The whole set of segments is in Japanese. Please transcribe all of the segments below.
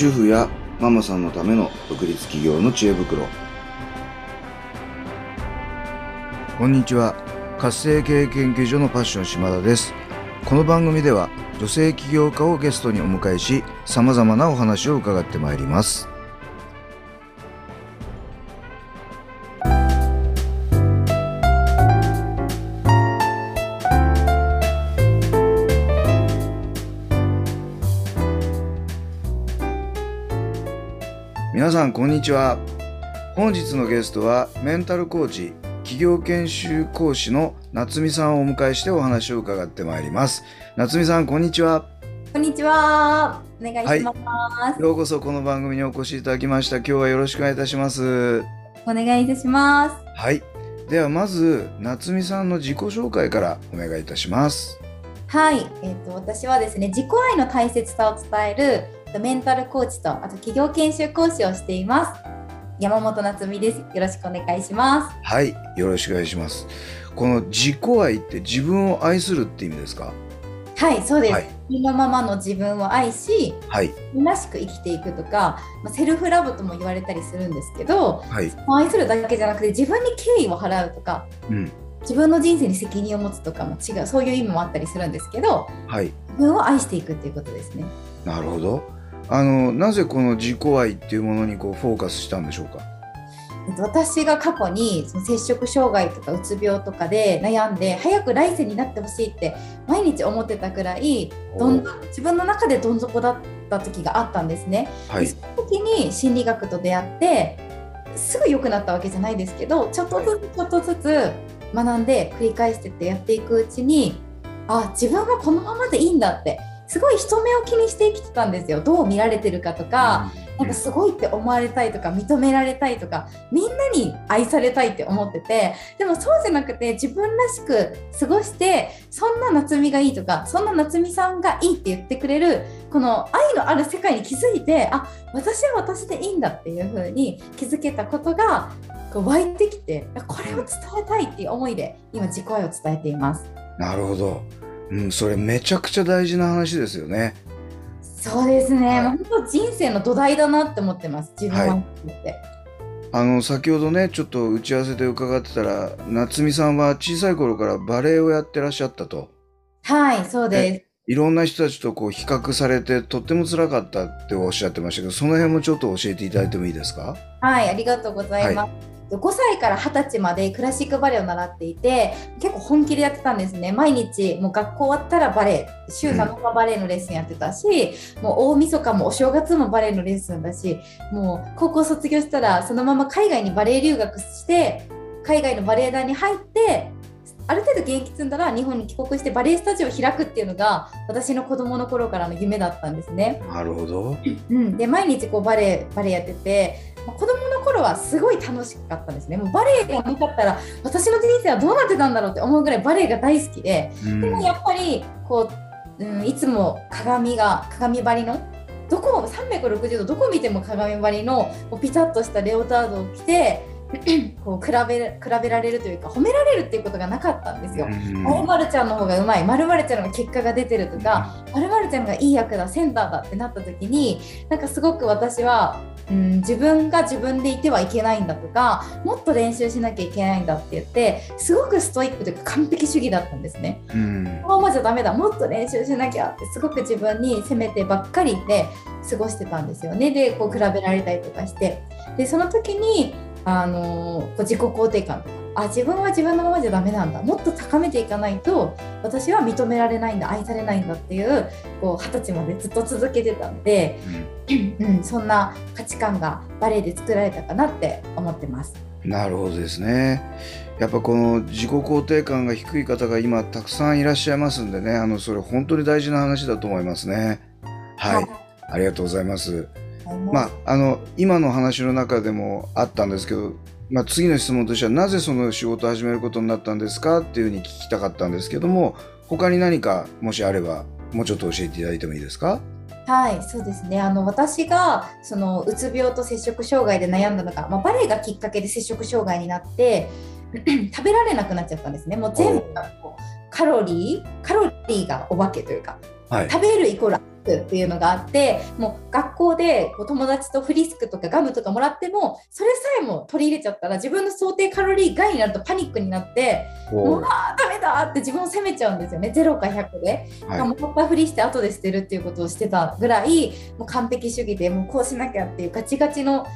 主婦やママさんのための独立企業の知恵袋。こんにちは。活性経営研究所のパッション島田です。この番組では女性起業家をゲストにお迎えし様々なお話を伺ってまいります。んこんにちは本日のゲストはメンタルコーチ企業研修講師の夏美さんをお迎えしてお話を伺ってまいります夏美さんこんにちはこんにちは。お願いします。はい、ようこそこの番組にお越しいただきました。今日はよろしくお願いいたします。お願いいたします。はい。ではまず夏美さんの自己紹介からお願いいたします。はい。えっ、ー、と私はですね自己愛の大切さを伝えるメンタルコーチとあと企業研修講師をしています。山本夏美です。よろしくお願いします。はい。よろしくお願いします。この自己愛って自分を愛するって意味ですか？はいそうです、はい、意のままの自分を愛し、はい、らしく生きていくとか、まあ、セルフラブとも言われたりするんですけど、はい、愛するだけじゃなくて自分に敬意を払うとか、うん、自分の人生に責任を持つとかも違うそういう意味もあったりするんですけど、はい、自分を愛していくっていうことですね。なるほどあのなぜこの自己愛っていうものにこうフォーカスしたんでしょうか？私が過去にその摂食障害とかうつ病とかで悩んで早く来世になってほしいって毎日思ってたくらいどん自分の中でどん底だった時があったんですね。はい、その時に心理学と出会ってすぐ良くなったわけじゃないですけどちょっとずつちょっとずつ学んで繰り返してってやっていくうちにあ自分はこのままでいいんだってすごい人目を気にして生きてたんですよ。どう見られてるかとか、なんかすごいって思われたいとか認められたいとかみんなに愛されたいって思っててでもそうじゃなくて自分らしく過ごしてそんな夏美がいいとかそんな夏美さんがいいって言ってくれるこの愛のある世界に気づいてあ私は私でいいんだっていう風に気づけたことがこう湧いてきてこれを伝えたいっていう思いで今自己愛を伝えています。なるほどうん、それめちゃくちゃ大事な話ですよね。そうですね、はい、本当人生の土台だなって思ってます。自分は、はい、あの先ほどねちょっと打ち合わせで伺ってたら夏美さんは小さい頃からバレエをやってらっしゃったと。はいそうです。いろんな人たちとこう比較されてとっても辛かったっておっしゃってましたけどその辺もちょっと教えていただいてもいいですか？はいありがとうございます、はい5歳から20歳までクラシックバレエを習っていて結構本気でやってたんですね。毎日もう学校終わったらバレエ週7日バレエのレッスンやってたし、うん、もう大晦日もお正月もバレエのレッスンだしもう高校卒業したらそのまま海外にバレエ留学して海外のバレエ団に入ってある程度現役積んだら日本に帰国してバレエスタジオを開くっていうのが私の子供の頃からの夢だったんですね。なるほど、うん、で毎日こうバレエバレエやってて子供の頃はすごい楽しかったんですね。もうバレエがなかったら私の人生はどうなってたんだろうって思うぐらいバレエが大好きで、うん、でもやっぱりこう、うん、いつも鏡が鏡張りのどこ360度どこ見ても鏡張りのピタッとしたレオタードを着て こう比べ比べられるというか褒められるっていうことがなかったんですよ。まるちゃんの方がうまいまるちゃんの結果が出てるとかまるちゃんがいい役だセンターだってなった時になんかすごく私は、うん、自分が自分でいてはいけないんだとかもっと練習しなきゃいけないんだって言ってすごくストイックというか完璧主義だったんですね。このままじゃダメだもっと練習しなきゃってすごく自分に責めてばっかりで過ごしてたんですよね。でこう比べられたりとかしてでその時にあの自己肯定感とかあ自分は自分のままじゃダメなんだもっと高めていかないと私は認められないんだ愛されないんだっていうこう二十歳までずっと続けてたんで、うん、うん、そんな価値観がバレエで作られたかなって思ってます。なるほどですね。やっぱこの自己肯定感が低い方が今たくさんいらっしゃいますんでね、あのそれ本当に大事な話だと思いますね。はい、ありがとうございます。まあ、あの今の話の中でもあったんですけど、まあ、次の質問としてはなぜその仕事を始めることになったんですかっていうふうに聞きたかったんですけども他に何かもしあればもうちょっと教えていただいてもいいですか？はいそうですね。あの私がそのうつ病と摂食障害で悩んだのが、まあ、バレエがきっかけで摂食障害になって 食べられなくなっちゃったんですね。もう全部カロリーカロリーがお化けというか、はい、食べるイコールっていうのがあってもう学校でこう友達とフリスクとかガムとかもらってもそれさえも取り入れちゃったら自分の想定カロリー外になるとパニックになってもう。あダメだって自分を責めちゃうんですよね。0か100で、はい、もったふりして後で捨てるっていうことをしてたぐらいもう完璧主義でもうこうしなきゃっていうガチガチの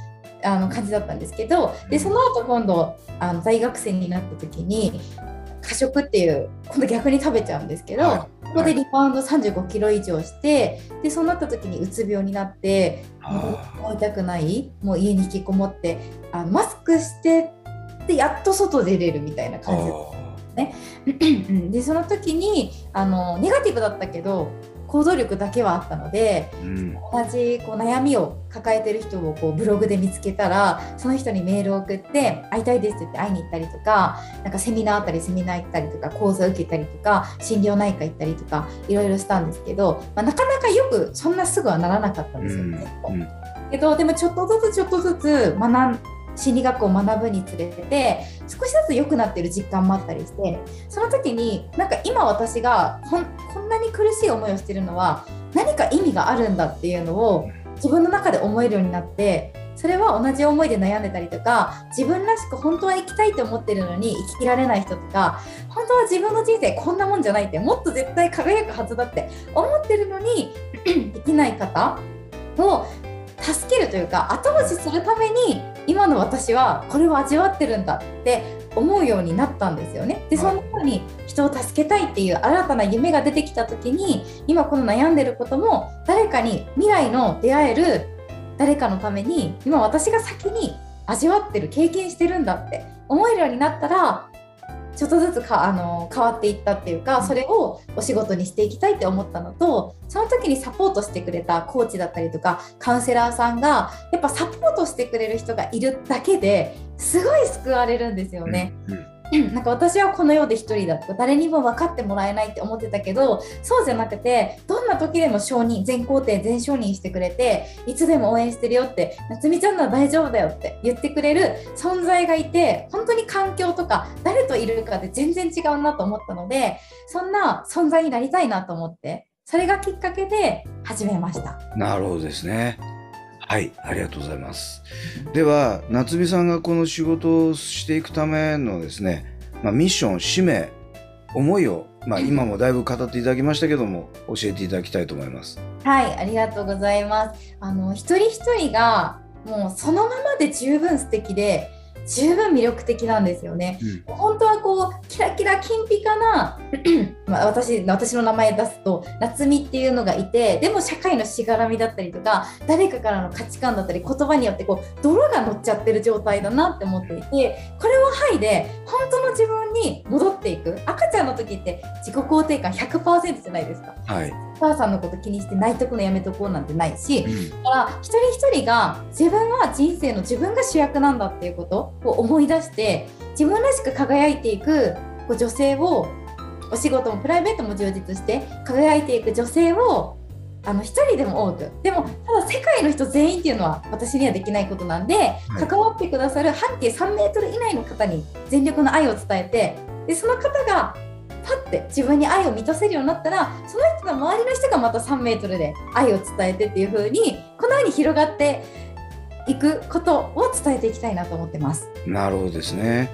あの感じだったんですけどでその後今度あの大学生になった時に過食っていう今度逆に食べちゃうんですけど、はい、ここでリバウンド35キロ以上してでそうなった時にうつ病になってもう痛くないもう家に引きこもってあマスクしてでやっと外出れるみたいな感じですね。でその時にあのネガティブだったけど行動力だけはあったので、うん、同じこう悩みを抱えてる人をこうブログで見つけたらその人にメールを送って会いたいですって言って会いに行ったりとかなんかセミナーあったりセミナー行ったりとか講座受けたりとか心療内科行ったりとかいろいろしたんですけど、まあ、なかなかよくそんなすぐはならなかったんですよね。うん。うん、けどでもちょっとずつちょっとずつ学ん心理学を学ぶにつれて少しずつ良くなってる実感もあったりしてその時になんか今私がこんなに苦しい思いをしてるのは何か意味があるんだっていうのを自分の中で思えるようになってそれは同じ思いで悩んでたりとか自分らしく本当は生きたいと思ってるのに生ききられない人とか本当は自分の人生こんなもんじゃないってもっと絶対輝くはずだって思ってるのに できない方を助けるというか後押しするために今の私はこれを味わってるんだって思うようになったんですよね。でそんな風に人を助けたいっていう新たな夢が出てきた時に今この悩んでることも誰かに未来の出会える誰かのために今私が先に味わってる経験してるんだって思えるようになったらちょっとずつかあの変わっていったっていうかそれをお仕事にしていきたいって思ったのとその時にサポートしてくれたコーチだったりとかカウンセラーさんがやっぱサポートしてくれる人がいるだけですごい救われるんですよね。うんうんなんか私はこの世で一人だとか誰にも分かってもらえないって思ってたけどそうじゃなくてどんな時でも承認全肯定全承認してくれていつでも応援してるよって夏美ちゃんなら大丈夫だよって言ってくれる存在がいて本当に環境とか誰といるかで全然違うなと思ったのでそんな存在になりたいなと思ってそれがきっかけで始めました。なるほどですね。はい、ありがとうございます。では、夏美さんがこの仕事をしていくためのですね、まあ、ミッション、使命、思いを、まあ、今もだいぶ語っていただきましたけども、教えていただきたいと思います。はい、ありがとうございます。あの、一人一人が、もうそのままで十分素敵で、十分魅力的なんですよね。うん、本当はこうキラキラ金ピカな まあ私私の名前出すと夏美っていうのがいてでも社会のしがらみだったりとか誰かからの価値観だったり言葉によってこう泥が乗っちゃってる状態だなって思っていてこれを剥いで本当の自分に戻っていく時って自己肯定感100%じゃないですか。はい。お母さんのこと気にして泣いとくのやめとこうなんてないし、うん、だから一人一人が自分は人生の自分が主役なんだっていうことを思い出して自分らしく輝いていくこう女性をお仕事もプライベートも充実して輝いていく女性をあの1人でも多く。でもただ世界の人全員っていうのは私にはできないことなんで、はい、関わってくださる半径3メートル以内の方に全力の愛を伝えてでその方がパッて自分に愛を満たせるようになったらその人の周りの人がまた3メートルで愛を伝えてっていう風にこのように広がっていくことを伝えていきたいなと思ってます。なるほどですね。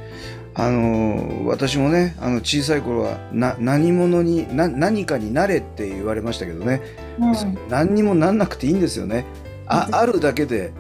あの私もねあの小さい頃はな何者にな何かになれって言われましたけどね、うん、何にもなんなくていいんですよね。ああるだけで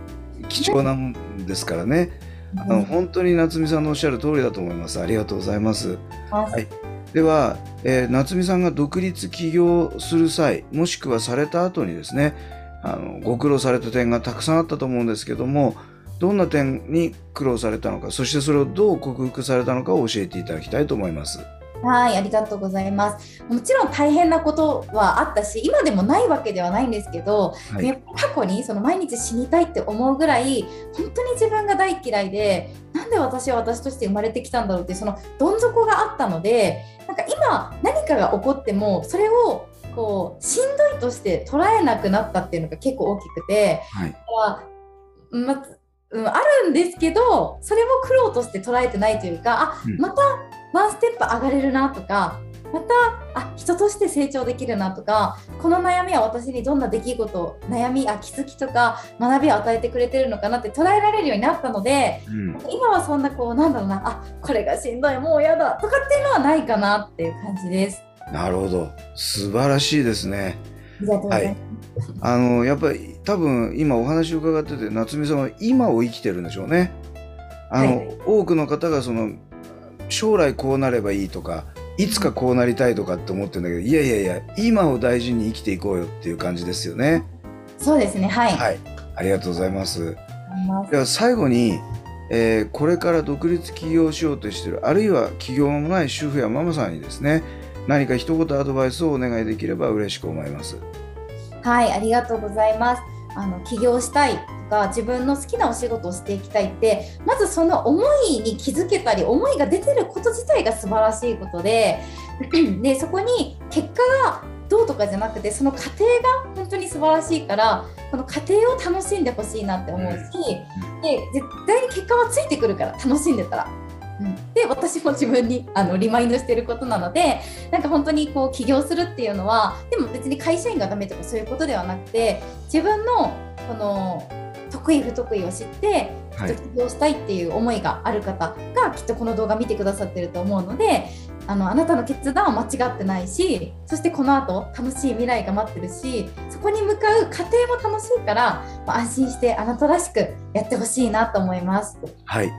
貴重なもんですからね、あの本当に夏美さんのおっしゃる通りだと思います。ありがとうございます、はい、では、えー、夏美さんが独立起業する際もしくはされた後にですねあのご苦労された点がたくさんあったと思うんですけどもどんな点に苦労されたのかそしてそれをどう克服されたのかを教えていただきたいと思います。はい、ありがとうございます。もちろん大変なことはあったし、今でもないわけではないんですけど、はい、過去にその毎日死にたいって思うぐらい、本当に自分が大嫌いで、なんで私は私として生まれてきたんだろうっていうそのどん底があったので、なんか今何かが起こってもそれをこうしんどいとして捉えなくなったっていうのが結構大きくて、はい、まうん、あるんですけどそれも苦労として捉えてないというかあ、うん、またワンステップ上がれるなとかまたあ人として成長できるなとかこの悩みは私にどんな出来事悩みあ気づきとか学びを与えてくれてるのかなって捉えられるようになったので、うん、今はそんなこうなんだろうなあこれがしんどいもう嫌だとかっていうのはないかなっていう感じです。なるほど素晴らしいですね。はい、あのやっぱり多分今お話を伺ってて夏美さんは今を生きてるんでしょうね。あの、はい、多くの方がその将来こうなればいいとかいつかこうなりたいとかって思ってるんだけどいやいやいや今を大事に生きていこうよっていう感じですよね。そうですねはい、はい、ありがとうございます。では最後に、えー、これから独立起業しようとしてるあるいは起業もない主婦やママさんにですね何か一言アドバイスをお願いできれば嬉しく思います。はいありがとうございます。あの起業したいか自分の好きなお仕事をしていきたいってまずその思いに気づけたり思いが出てること自体が素晴らしいことで でそこに結果がどうとかじゃなくてその過程が本当に素晴らしいからこの過程を楽しんでほしいなって思うしで絶対に結果はついてくるから楽しんでたら。うん、で私も自分にあのリマインドしてることなのでなんか本当にこう起業するっていうのはでも別に会社員がダメとかそういうことではなくて自分のこの得意不得意を知って起業したいっていう思いがある方がきっとこの動画見てくださってると思うのであのあなたの決断は間違ってないしそしてこの後楽しい未来が待ってるしそこに向かう過程も楽しいから、まあ、安心してあなたらしくやってほしいなと思います。はい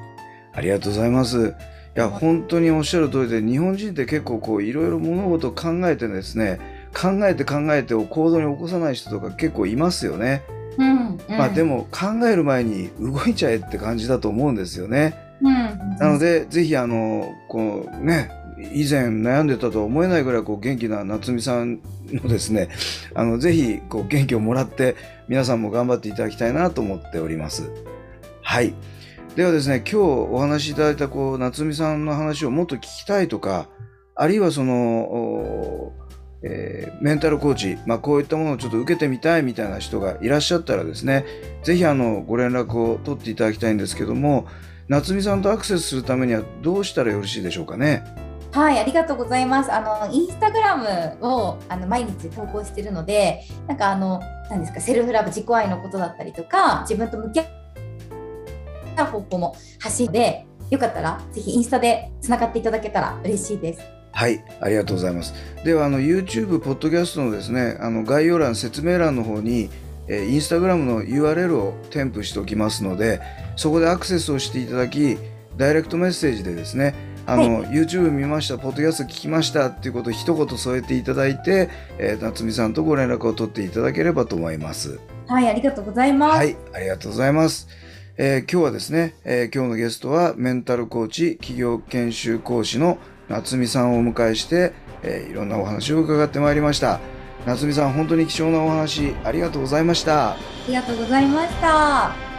ありがとうございます。いや本当におっしゃる通りで日本人って結構こういろいろ物事を考えてですね考えて考えてを行動に起こさない人とか結構いますよね。うんうん、まあでも考える前に動いちゃえって感じだと思うんですよね。うん、なのでぜひあのこうね以前悩んでたとは思えないぐらいこう元気な夏美さんのですねあのぜひこう元気をもらって皆さんも頑張っていただきたいなと思っております。はいではですね今日お話しいただいたこう夏美さんの話をもっと聞きたいとかあるいはそのえー、メンタルコーチ、まあ、こういったものをちょっと受けてみたいみたいな人がいらっしゃったらですね、ぜひあのご連絡を取っていただきたいんですけども、夏美さんとアクセスするためにはどうしたらよろしいでしょうかね？はい、ありがとうございます。あのインスタグラムをあの毎日投稿しているので、なんかあの何ですかセルフラブ自己愛のことだったりとか、自分と向き合った方向も発信で、よかったらぜひインスタでつながっていただけたら嬉しいです。はい、ありがとうございます。では、あの YouTube、ポッドキャストのですね、あの概要欄、説明欄の方に、えー、インスタグラムの URL を添付しておきますので、そこでアクセスをしていただき、ダイレクトメッセージでですね、あの、はい、YouTube 見ました、ポッドキャスト聞きましたっていうことを一言添えていただいて、えー、夏美さんとご連絡を取っていただければと思います。はい、ありがとうございます。はい、ありがとうございます。えー、今日はですね、えー、今日のゲストはメンタルコーチ、企業研修講師の夏美さんをお迎えして、えー、いろんなお話を伺ってまいりました。夏美さん本当に貴重なお話ありがとうございました。ありがとうございました。